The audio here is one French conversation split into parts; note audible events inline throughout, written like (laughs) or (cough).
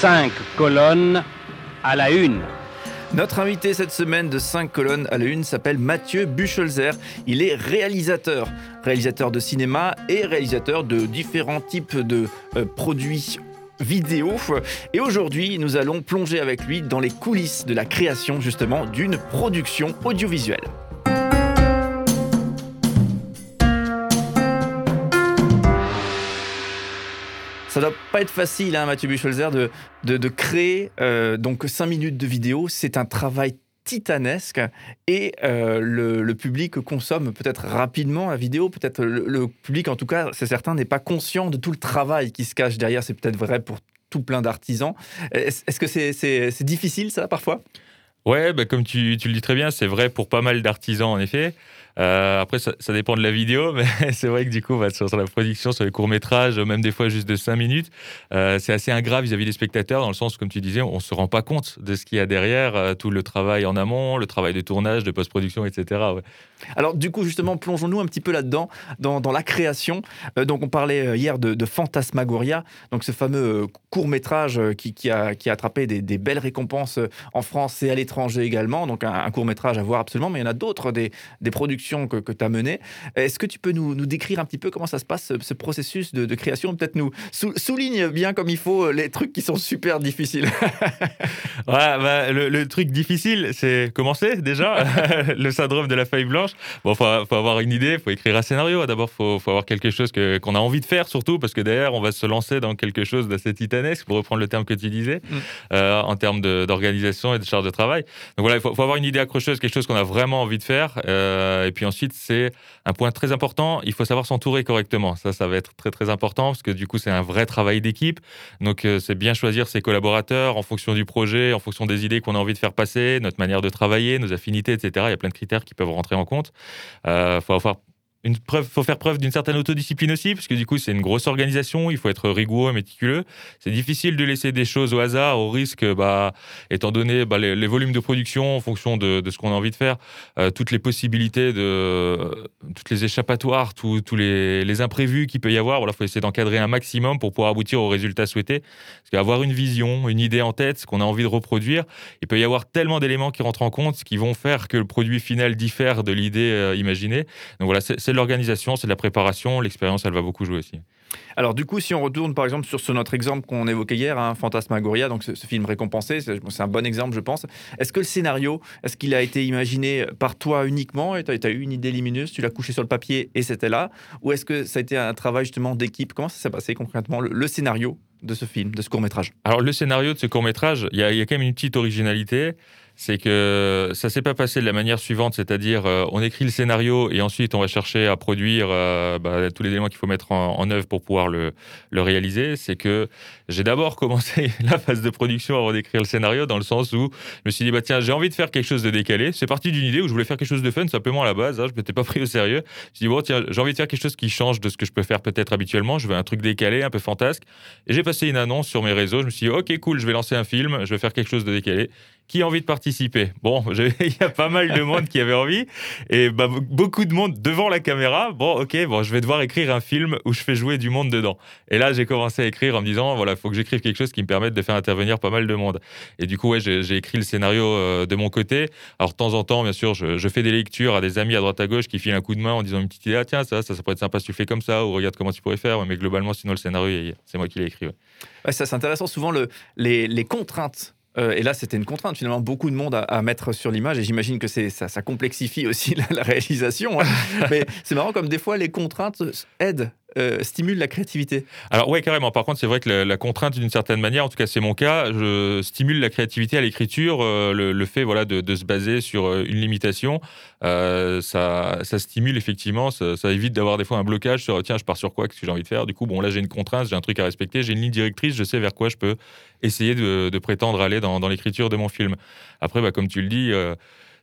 5 colonnes à la une. Notre invité cette semaine de 5 colonnes à la une s'appelle Mathieu Bucholzer. Il est réalisateur, réalisateur de cinéma et réalisateur de différents types de euh, produits vidéo. Et aujourd'hui, nous allons plonger avec lui dans les coulisses de la création justement d'une production audiovisuelle. Ça doit pas être facile, hein, Mathieu Bucholzer, de, de, créer euh, donc 5 minutes de vidéo. C'est un travail titanesque et euh, le, public consomme peut-être rapidement la vidéo, peut-être le, public en tout cas, c'est certain, n'est pas conscient de tout le travail qui se cache derrière. C'est peut-être vrai pour tout plein d'artisans. Est-ce que c'est difficile ça parfois? Ouais, bah, comme tu, tu, le dis très bien, c'est vrai pour pas mal d'artisans en effet. Euh, après, ça, dépend de la vidéo, (laughs) mais c'est vrai que du coup, bah, sur, la production, sur les courts-métrages, même des fois juste de 5 minutes, euh, c'est assez ingrat vis-à-vis des spectateurs, dans le sens, comme tu disais, on ne se rend pas compte de ce qu'il y a derrière, euh, tout le travail en amont, le travail de tournage, de post-production, etc. Alors, du coup, justement, plongeons-nous un petit peu là-dedans, dans, la création. donc, on parlait hier de, Fantasmagoria, donc ce fameux court-métrage qui, a, qui a attrapé des, belles récompenses en France et à l'étranger également. Donc, un, court-métrage à voir absolument, mais il y en a d'autres, des, des productions que, tu as mené. Est-ce que tu peux nous, décrire un petit peu comment ça se passe, ce, processus de, création Peut-être nous souligne bien comme il faut les trucs qui sont super difficiles. (laughs) ouais, bah, le, truc difficile, c'est commencer déjà. (laughs) le syndrome de la feuille blanche. Bon, faut, faut avoir une idée, faut écrire un scénario. D'abord, faut, faut avoir quelque chose que, qu'on a envie de faire, surtout parce que derrière, on va se lancer dans quelque chose d'assez titanesque, pour reprendre le terme que tu disais, mm. euh, en termes d'organisation et de charge de travail. Donc voilà, il faut, avoir une idée accrocheuse, quelque chose qu'on a vraiment envie de faire. Euh, et puis ensuite, c'est un point très important, il faut savoir s'entourer correctement. Ça, ça va être très très important parce que du coup, c'est un vrai travail d'équipe. Donc, euh, c'est bien choisir ses collaborateurs en fonction du projet, en fonction des idées qu'on a envie de faire passer, notre manière de travailler, nos affinités, etc. Il y a plein de critères qui peuvent rentrer en compte. Il euh, faut avoir il faut faire preuve d'une certaine autodiscipline aussi, parce que du coup, c'est une grosse organisation, il faut être rigoureux, méticuleux. C'est difficile de laisser des choses au hasard, au risque, bah, étant donné bah, les, volumes de production en fonction de, ce qu'on a envie de faire, euh, toutes les possibilités, de, toutes les échappatoires, tous les, imprévus qu'il peut y avoir. Il faut essayer d'encadrer un maximum pour pouvoir aboutir au résultat souhaité. Parce qu'avoir une vision, une idée en tête, ce qu'on a envie de reproduire, il peut y avoir tellement d'éléments qui rentrent en compte, qui vont faire que le produit final diffère de l'idée euh, imaginée. Donc voilà, c'est l'organisation, c'est de la préparation. L'expérience, elle va beaucoup jouer aussi. Alors du coup, si on retourne par exemple sur ce notre exemple qu'on évoquait hier, hein, Fantasmagoria, donc ce, film récompensé, c'est un bon exemple, je pense. Est-ce que le scénario, est-ce qu'il a été imaginé par toi uniquement et tu as, eu une idée lumineuse, tu l'as couché sur le papier et c'était là? Ou est-ce que ça a été un travail justement d'équipe? Comment ça s'est passé concrètement, le, scénario de ce film, de ce court-métrage? Alors le scénario de ce court-métrage, il y, y, a quand même une petite originalité c'est que ça s'est pas passé de la manière suivante, c'est-à-dire euh, on écrit le scénario et ensuite on va chercher à produire euh, bah, tous les éléments qu'il faut mettre en, œuvre pour pouvoir le, réaliser. C'est que j'ai d'abord (laughs) commencé la phase de production avant d'écrire le scénario, dans le sens où je me suis dit bah tiens j'ai envie de faire quelque chose de décalé. C'est parti d'une idée où je voulais faire quelque chose de fun simplement à la base. Hein, je m'étais pas pris au sérieux. Je me suis dit bon tiens j'ai envie de faire quelque chose qui change de ce que je peux faire peut-être habituellement. Je veux un truc décalé, un peu fantasque. Et j'ai passé une annonce sur mes réseaux. Je me suis dit ok cool, je vais lancer un film, je vais faire quelque chose de décalé qui a envie de participer Bon, (laughs) il y a pas mal de monde qui avait envie et bah, beaucoup de monde devant la caméra. Bon, ok, bon, je vais devoir écrire un film où je fais jouer du monde dedans. Et là, j'ai commencé à écrire en me disant, voilà, il faut que j'écrive quelque chose qui me permette de faire intervenir pas mal de monde. Et du coup, ouais, j'ai écrit le scénario euh, de mon côté. Alors, de temps en temps, bien sûr, je, fais des lectures à des amis à droite à gauche qui filent un coup de main en disant une petite idée, ah tiens, ça, ça, pourrait être sympa si tu fais comme ça, ou regarde comment tu pourrais faire. Mais globalement, sinon, le scénario, c'est moi qui l'ai écrit. Ça, c'est intéressant. Souvent, le, les, les contraintes euh, et là, c'était une contrainte, finalement, beaucoup de monde à, mettre sur l'image. Et j'imagine que ça, ça complexifie aussi (laughs) la, réalisation. Hein. (laughs) Mais c'est marrant comme des fois, les contraintes aident euh, stimule la créativité. Alors oui, carrément. Par contre, c'est vrai que la, contrainte, d'une certaine manière, en tout cas c'est mon cas, je stimule la créativité à l'écriture. Euh, le, fait voilà, de, se baser sur euh, une limitation, ça, ça, stimule effectivement, ça, évite d'avoir des fois un blocage sur tiens, je pars sur quoi, qu'est-ce que j'ai envie de faire? Du coup, bon, là j'ai une contrainte, j'ai un truc à respecter, j'ai une ligne directrice, je sais vers quoi je peux essayer de, prétendre aller dans, l'écriture de mon film. Après, bah, comme tu le dis,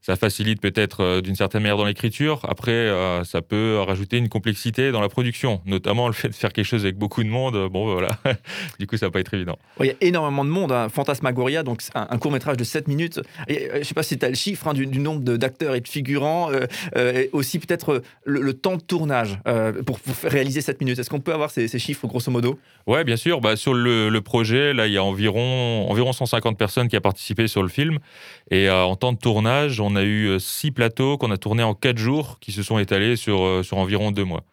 ça facilite peut-être d'une certaine manière dans l'écriture. Après, ça peut rajouter une complexité dans la production, notamment le fait de faire quelque chose avec beaucoup de monde. Bon, voilà. (laughs) du coup, ça va pas être évident. Il y a énormément de monde. Hein. Fantasmagoria, donc un, court métrage de 7 minutes. Et, je sais pas si tu as le chiffre hein, du, nombre d'acteurs et de figurants, et aussi peut-être le, temps de tournage pour, réaliser 7 minutes. Est-ce qu'on peut avoir ces, chiffres grosso modo? Ouais, bien sûr. Bah, sur le, le projet, là, il y a environ, environ 150 personnes qui ont participé sur le film. Et euh, en temps de tournage, on a eu euh, six plateaux qu'on a tournés en quatre jours qui se sont étalés sur, euh, sur environ deux mois.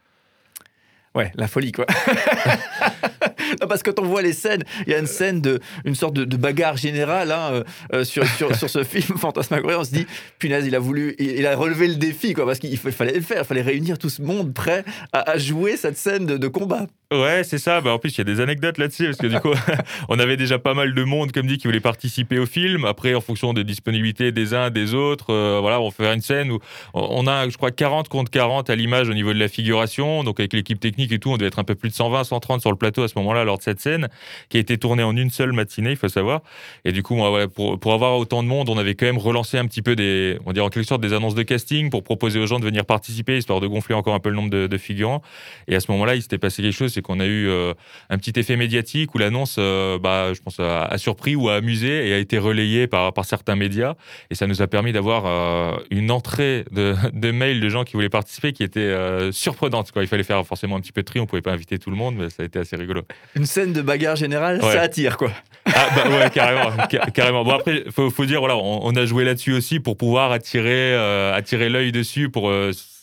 Ouais, la folie, quoi. (laughs) parce que quand on voit les scènes, il y a une scène de, une sorte de, bagarre générale hein, sur, sur, sur, ce (laughs) film Fantasmagoria. On se dit, punaise, il a voulu, il, a relevé le défi, quoi, parce qu'il fallait le faire, il fallait réunir tout ce monde prêt à, jouer cette scène de, de combat. Ouais, c'est ça. Bah, en plus, il y a des anecdotes là-dessus, parce que du coup, (laughs) on avait déjà pas mal de monde, comme dit, qui voulait participer au film. Après, en fonction des disponibilités des uns, des autres, euh, voilà, on fait une scène où on a, je crois, 40 contre 40 à l'image au niveau de la figuration. Donc, avec l'équipe technique et tout, on devait être un peu plus de 120, 130 sur le plateau à ce moment-là, lors de cette scène, qui a été tournée en une seule matinée, il faut savoir. Et du coup, pour, pour avoir autant de monde, on avait quand même relancé un petit peu des, on dirait en quelque sorte des annonces de casting pour proposer aux gens de venir participer, histoire de gonfler encore un peu le nombre de, figurants. Et à ce moment-là, il s'était passé quelque chose, c'est qu'on a eu euh, un petit effet médiatique où l'annonce, euh, bah, je pense, a, surpris ou a amusé et a été relayée par, par certains médias. Et ça nous a permis d'avoir euh, une entrée de, mails de gens qui voulaient participer qui était surprenante. Quoi. Il fallait faire forcément un petit peu de tri, on pouvait pas inviter tout le monde, mais ça a été assez rigolo. Une scène de bagarre générale, ça attire quoi. Ah bah ouais, carrément, carrément. Bon après, faut, faut dire voilà, on, on a joué là-dessus aussi pour pouvoir attirer, attirer l'œil dessus pour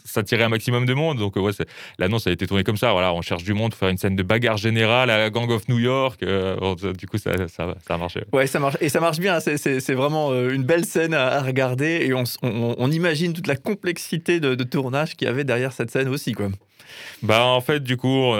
s'attirer un maximum de monde. Donc, ouais, l'annonce a été tournée comme ça. Voilà, on cherche du monde pour faire une scène de bagarre générale à la Gang of New York. Euh, du coup, ça, ça, a marché. Ouais, ça marche. Et ça marche bien. C'est vraiment euh, une belle scène à, regarder. Et on, on, imagine toute la complexité de, de tournage qu'il y avait derrière cette scène aussi, quoi. Bah, en fait, du coup,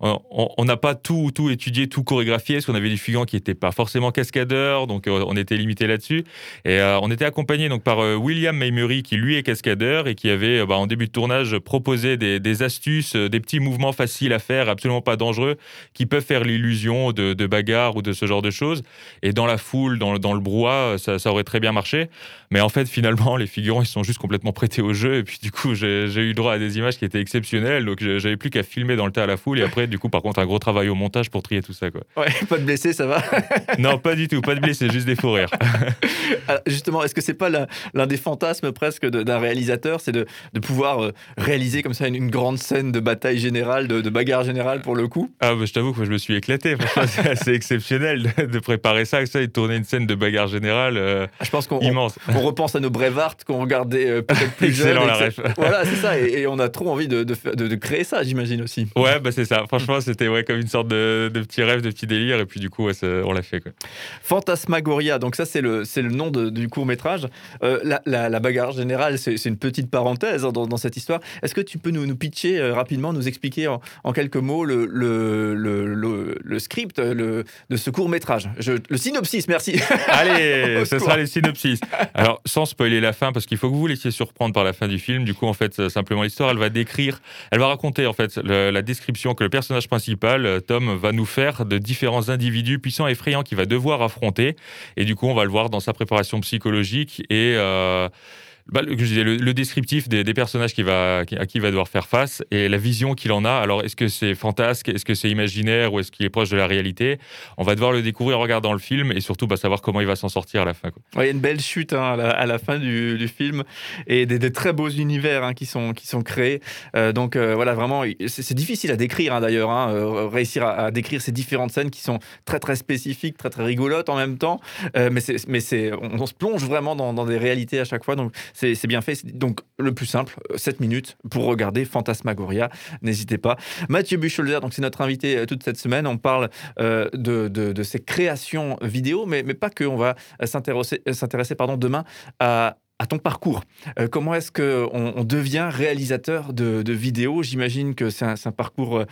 on (laughs) n'a pas tout, tout étudié, tout chorégraphié, parce qu'on avait des figurants qui n'étaient pas forcément cascadeurs, donc euh, on était limité là-dessus. Et euh, on était accompagné donc par euh, William Maymery, qui lui est cascadeur et qui avait, bah, en début de tournage, proposé des, astuces, des petits mouvements faciles à faire, absolument pas dangereux, qui peuvent faire l'illusion de, bagarre ou de ce genre de choses. Et dans la foule, dans, dans le brouhaha, ça, ça, aurait très bien marché. Mais en fait, finalement, (laughs) les figurants, ils sont juste complètement prêtés au jeu. Et puis, du coup, j'ai eu droit à des images qui étaient exceptionnelles donc j'avais plus qu'à filmer dans le tas à la foule. Et (laughs) après, du coup, par contre, un gros travail au montage pour trier tout ça. Quoi. Ouais, (laughs) pas de blessés, ça va Non, pas du tout, pas de blessés, juste des fous rires. justement, est-ce que c'est pas l'un des fantasmes presque d'un réalisateur, c'est de, de, pouvoir euh, réaliser comme ça une, grande scène de bataille générale, de, bagarre générale pour le coup Ah, bah, je t'avoue que je me suis éclaté. (laughs) c'est assez exceptionnel de, préparer ça, ça et de tourner une scène de bagarre générale euh, ah, je pense qu'on immense. On, repense à nos Brevard qu'on regardait euh, peut-être plus (laughs) Excellent, jeune. La (laughs) voilà, c'est ça. Et, on a trop envie de, de, créer ça, j'imagine aussi. Ouais, bah c'est ça. Franchement, c'était ouais, comme une sorte de, petit rêve, de petit délire. Et puis du coup, on l'a fait. Quoi. Fantasmagoria, donc ça c'est le, le nom du court métrage. Euh, la, bagarre générale, c'est une petite parenthèse hein, dans, cette histoire. Est-ce que tu peux nous, nous pitcher euh, rapidement, nous expliquer en, quelques mots le, le, le, script de ce court métrage? Le synopsis, merci. (laughs) Allez, ce sera les synopsis. Alors, sans spoiler la fin, parce qu'il faut que vous vous laissiez surprendre par la fin du film. Du coup, en fait, simplement l'histoire, elle va décrire, elle va raconter en fait la description que le personnage principal, euh, Tom, va nous faire de différents individus puissants et effrayants qu'il va devoir affronter. Et du coup, on va le voir dans sa préparation psychologique et euh, bah, le, le, descriptif des, personnages qui va, à qui il va devoir faire face et la vision qu'il en a. Alors, est-ce que c'est fantasque, est-ce que c'est imaginaire ou est-ce qu'il est proche de la réalité? On va devoir le découvrir en regardant le film et surtout bah, savoir comment il va s'en sortir à la fin. il y a une belle chute hein, à, la, fin du, film et des, très beaux univers hein, qui, sont, qui sont créés. Euh, donc euh, voilà, vraiment, c'est difficile à décrire hein, d'ailleurs, euh, réussir à, décrire ces différentes scènes qui sont très très spécifiques, très très rigolotes en même temps. mais c'est, on, on, se plonge vraiment dans, des réalités à chaque fois. C'est bien fait. Donc, le plus simple, 7 euh, minutes pour regarder Fantasmagoria. N'hésitez pas. Mathieu Bucholzer, donc c'est notre invité euh, toute cette semaine. On parle euh, de, ses créations vidéo, mais, mais pas que. On va s'intéresser, s'intéresser pardon, demain à, à ton parcours. comment est-ce qu'on on devient réalisateur de, de vidéos? J'imagine que c'est un, parcours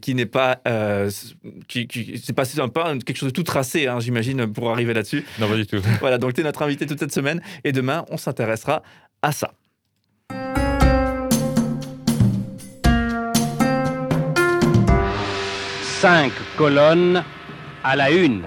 qui n'est pas, qui, c'est pas, pas quelque chose de tout tracé, hein, j'imagine, pour arriver là-dessus. Non, pas du tout. (laughs) voilà, donc tu es notre invité toute cette semaine et demain, on s'intéressera à ça. Cinq colonnes à la une.